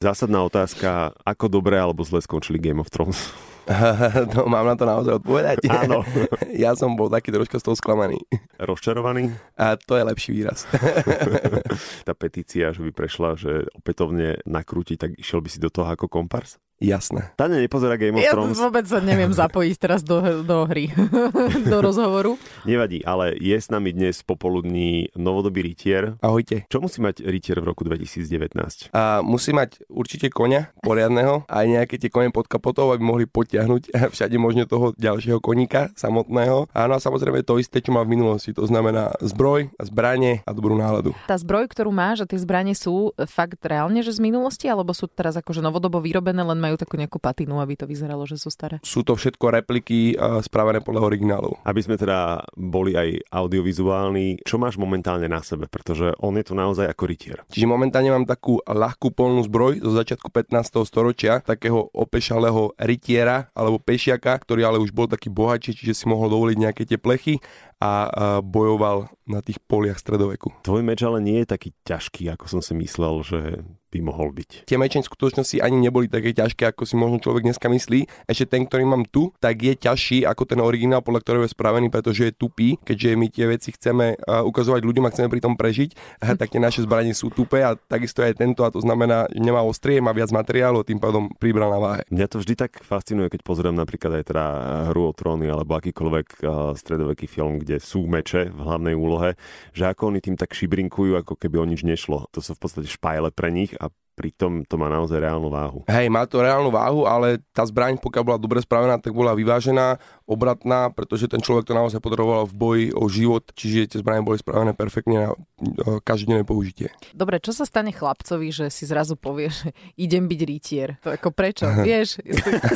Zásadná otázka, ako dobre alebo zle skončili Game of Thrones? no, mám na to naozaj odpovedať? Áno. ja som bol taký troška z toho sklamaný. Rozčarovaný? A to je lepší výraz. Tá petícia, že by prešla, že opätovne nakrúti, tak išiel by si do toho ako kompars? Jasné. Tane nepozerá Game of Ja Thrones. vôbec sa neviem zapojiť teraz do, do hry, do rozhovoru. Nevadí, ale je s nami dnes popoludní novodobý rytier. Ahojte. Čo musí mať rytier v roku 2019? A musí mať určite konia poriadneho, aj nejaké tie kone pod kapotou, aby mohli potiahnuť všade možne toho ďalšieho koníka samotného. Áno a samozrejme to isté, čo má v minulosti. To znamená zbroj, zbranie a dobrú náladu. Tá zbroj, ktorú máš a tie zbranie sú fakt reálne, že z minulosti, alebo sú teraz akože novodobo vyrobené, len majú takú nejakú patinu, aby to vyzeralo, že sú staré? Sú to všetko repliky a spravené podľa originálov. Aby sme teda boli aj audiovizuálni, čo máš momentálne na sebe? Pretože on je tu naozaj ako rytier. Čiže momentálne mám takú ľahkú polnú zbroj zo začiatku 15. storočia, takého opešalého rytiera alebo pešiaka, ktorý ale už bol taký bohatší, čiže si mohol dovoliť nejaké tie plechy a a bojoval na tých poliach stredoveku. Tvoj meč ale nie je taký ťažký, ako som si myslel, že by mohol byť. Tie meče v skutočnosti ani neboli také ťažké, ako si možno človek dneska myslí. Ešte ten, ktorý mám tu, tak je ťažší ako ten originál, podľa ktorého je spravený, pretože je tupý. Keďže my tie veci chceme uh, ukazovať ľuďom a chceme pri tom prežiť, uh, tak tie naše zbranie sú tupé a takisto aj tento a to znamená, že nemá ostrie, má viac materiálu, tým pádom pribral na váhe. Mňa to vždy tak fascinuje, keď pozriem napríklad aj teda hru o tróny alebo akýkoľvek stredoveký film, kde sú meče v hlavnej úlohe, že ako oni tým tak šibrinkujú, ako keby o nič nešlo. To sú v podstate špajle pre nich pritom to má naozaj reálnu váhu. Hej, má to reálnu váhu, ale tá zbraň, pokiaľ bola dobre spravená, tak bola vyvážená, obratná, pretože ten človek to naozaj potreboval v boji o život, čiže tie zbranie boli spravené perfektne na e, každodenné použitie. Dobre, čo sa stane chlapcovi, že si zrazu povie, že idem byť rytier? To ako prečo? Vieš,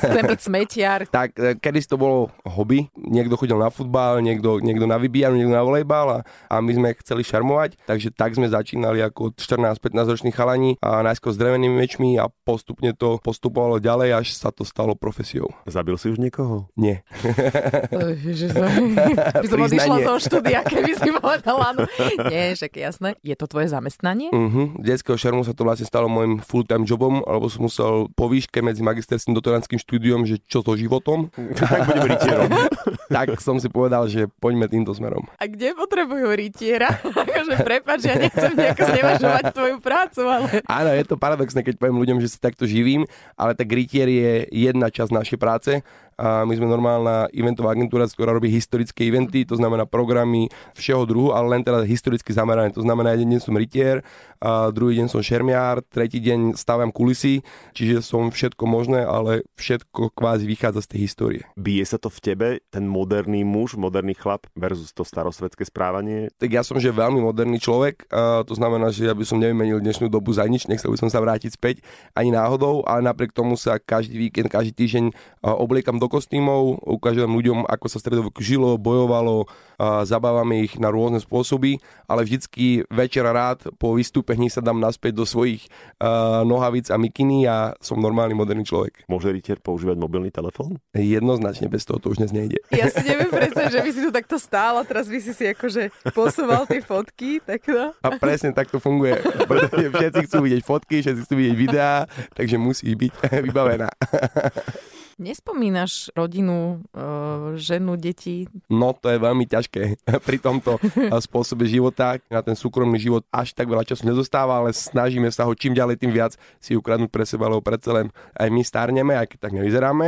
chcem byť smetiar. Tak, e, kedy to bolo hobby, niekto chodil na futbal, niekto, niekto na vybíjanu, niekto na volejbal a, a my sme chceli šarmovať, takže tak sme začínali ako 14-15 roční chalani a najskôr s drevenými mečmi a postupne to postupovalo ďalej, až sa to stalo profesiou. Zabil si už niekoho? Nie. Ježiš, to- by som odišla zo štúdia, keby si povedala. No. Nie, však jasné. Je to tvoje zamestnanie? Uh-huh. Detského šermu sa to vlastne stalo môjim full-time jobom, alebo som musel po výške medzi magisterským doktorantským štúdiom, že čo so životom, tak budem rytierom. tak som si povedal, že poďme týmto smerom. A kde potrebujú rytiera? akože prepáč, ja nechcem nejako znevažovať tvoju prácu, ale... Áno, je to paradoxné, keď poviem ľuďom, že sa takto živím, ale tak rytier je jedna časť našej práce. A my sme normálna eventová agentúra, ktorá robí historické eventy, to znamená programy všeho druhu, ale len teda historicky zamerané. To znamená, jeden deň som rytier, a druhý deň som šermiár, tretí deň staviam kulisy, čiže som všetko možné, ale všetko kvázi vychádza z tej histórie. Bije sa to v tebe, ten moderný muž, moderný chlap versus to starosvedské správanie? Tak ja som že veľmi moderný človek, a to znamená, že ja by som nevymenil dnešnú dobu za nič, nechcel by som sa vrátiť späť ani náhodou, ale napriek tomu sa každý víkend, každý týždeň obliekam do kostýmov, ukážem ľuďom, ako sa v stredoveku žilo, bojovalo, a zabávame ich na rôzne spôsoby, ale vždycky večer rád po vystúpení sa dám naspäť do svojich a, nohavíc a mikiny a som normálny moderný človek. Môže rytier používať mobilný telefón? Jednoznačne bez toho to už dnes nejde. Ja si neviem predstaviť, že by si tu takto stál a teraz by si si akože posúval tie fotky, tak no. A presne tak to funguje, pretože všetci chcú vidieť fotky, všetci chcú vidieť videá, takže musí byť vybavená. Nespomínaš rodinu, e, ženu, deti? No to je veľmi ťažké pri tomto eh, spôsobe života. Na ten súkromný život až tak veľa času nezostáva, ale snažíme sa ho čím ďalej, tým viac si ukradnúť pre seba, lebo predsa len aj my starneme, aj keď tak nevyzeráme,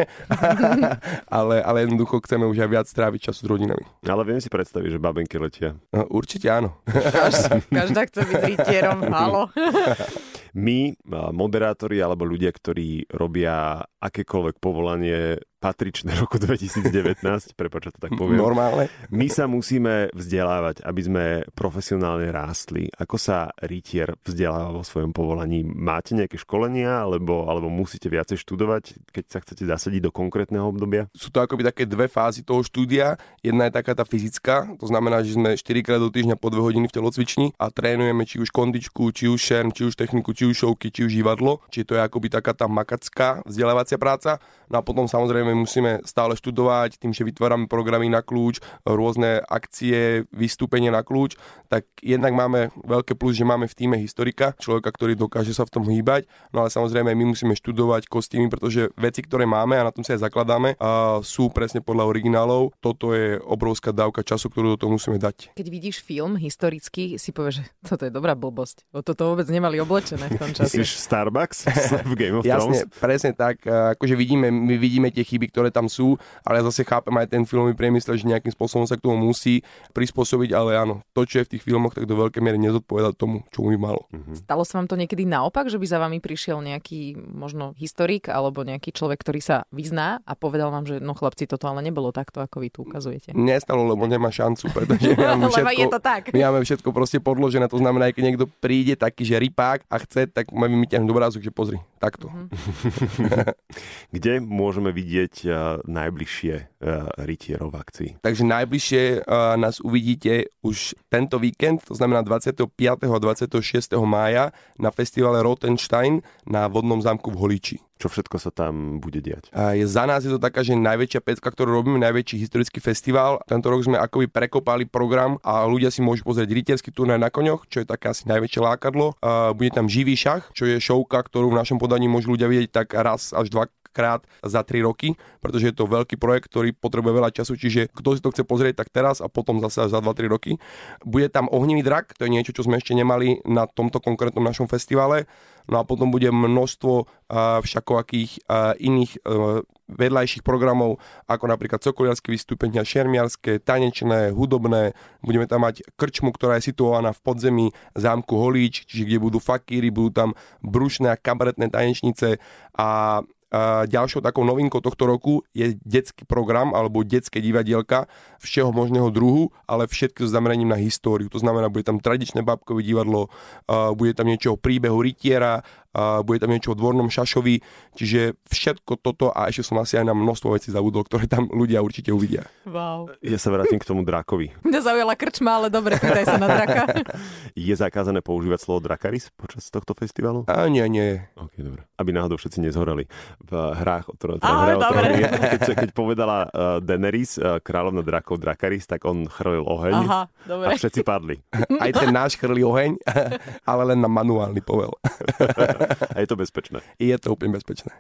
ale, ale jednoducho chceme už aj viac stráviť času s rodinami. Ale viem si predstaviť, že babenky letia. Eh, Určite áno. Každá, každá chce byť rytierom, halo. My, moderátori alebo ľudia, ktorí robia akékoľvek povolanie patričné roku 2019, prepáč, to tak poviem, Normálne. my sa musíme vzdelávať, aby sme profesionálne rástli. Ako sa rytier vzdeláva vo svojom povolaní? Máte nejaké školenia, alebo, alebo musíte viacej študovať, keď sa chcete zasadiť do konkrétneho obdobia? Sú to akoby také dve fázy toho štúdia. Jedna je taká tá fyzická, to znamená, že sme 4 krát do týždňa po 2 hodiny v telocvični a trénujeme či už kondičku, či už šerm, či už techniku, či už šovky, či už živadlo. Čiže to je akoby taká tá makacká vzdelávacia práca. No a potom samozrejme samozrejme musíme stále študovať tým, že vytvárame programy na kľúč, rôzne akcie, vystúpenia na kľúč, tak jednak máme veľké plus, že máme v týme historika, človeka, ktorý dokáže sa v tom hýbať, no ale samozrejme my musíme študovať kostýmy, pretože veci, ktoré máme a na tom sa aj zakladáme, a sú presne podľa originálov. Toto je obrovská dávka času, ktorú do toho musíme dať. Keď vidíš film historický, si povieš, že toto je dobrá blbosť. O toto vôbec nemali oblečené v tom čase. Myslíš Starbucks v Game of Jasne, presne tak. Akože vidíme, my vidíme tie chyby, ktoré tam sú, ale ja zase chápem aj ten filmový priemysel, že nejakým spôsobom sa k tomu musí prispôsobiť, ale áno, to, čo je v tých filmoch, tak do veľkej miery nezodpoveda tomu, čo by malo. Stalo sa vám to niekedy naopak, že by za vami prišiel nejaký možno historik alebo nejaký človek, ktorý sa vyzná a povedal vám, že no chlapci, toto ale nebolo takto, ako vy tu ukazujete. Nestalo, lebo nemá šancu, pretože my máme všetko, je to tak. my máme všetko proste podložené, to znamená, aj keď niekto príde taký, že rypák a chce, tak máme mi ťahnuť obrázok, že pozri, takto. Kde môžeme vidieť uh, najbližšie uh, rytierov v akcii? Takže najbližšie uh, nás uvidíte už tento víkend, to znamená 25. a 26. mája na festivale Rotenstein na vodnom zámku v Holíči. Čo všetko sa tam bude diať? A je, za nás je to taká, že najväčšia pecka, ktorú robíme, najväčší historický festival. Tento rok sme akoby prekopali program a ľudia si môžu pozrieť rytierský turnaj na koňoch, čo je také asi najväčšie lákadlo. A bude tam živý šach, čo je šovka, ktorú v našom podaní môžu ľudia vidieť tak raz až dva krát za 3 roky, pretože je to veľký projekt, ktorý potrebuje veľa času, čiže kto si to chce pozrieť, tak teraz a potom zase za 2-3 roky. Bude tam ohnivý drak, to je niečo, čo sme ešte nemali na tomto konkrétnom našom festivale. No a potom bude množstvo všakovakých iných uh, vedľajších programov, ako napríklad cokoliarské vystúpenia, šermiarské, tanečné, hudobné. Budeme tam mať krčmu, ktorá je situovaná v podzemí zámku Holíč, čiže kde budú fakíry, budú tam brušné a kabaretné tanečnice a ďalšou takou novinkou tohto roku je detský program alebo detské divadielka všeho možného druhu, ale všetky s zameraním na históriu. To znamená, bude tam tradičné babkové divadlo, bude tam niečo o príbehu rytiera, a bude tam niečo o dvornom šašovi, čiže všetko toto a ešte som asi aj na množstvo vecí zabudol, ktoré tam ľudia určite uvidia. Wow. Ja sa vrátim k tomu drakovi. Mňa zaujala krčma, ale dobre, pýtaj sa na draka. Je zakázané používať slovo drakaris počas tohto festivalu? A nie, nie. Ok, dobre. Aby náhodou všetci nezhoreli v hrách, o ktoré Á, hra. Keď, keď povedala uh, Daenerys, uh, kráľovna drakov Drakaris, tak on chrlil oheň Aha, a dobre. všetci padli. Aj ten náš chrlí oheň, ale len na manuálny povel. A je to bezpečné. Je to úplne bezpečné.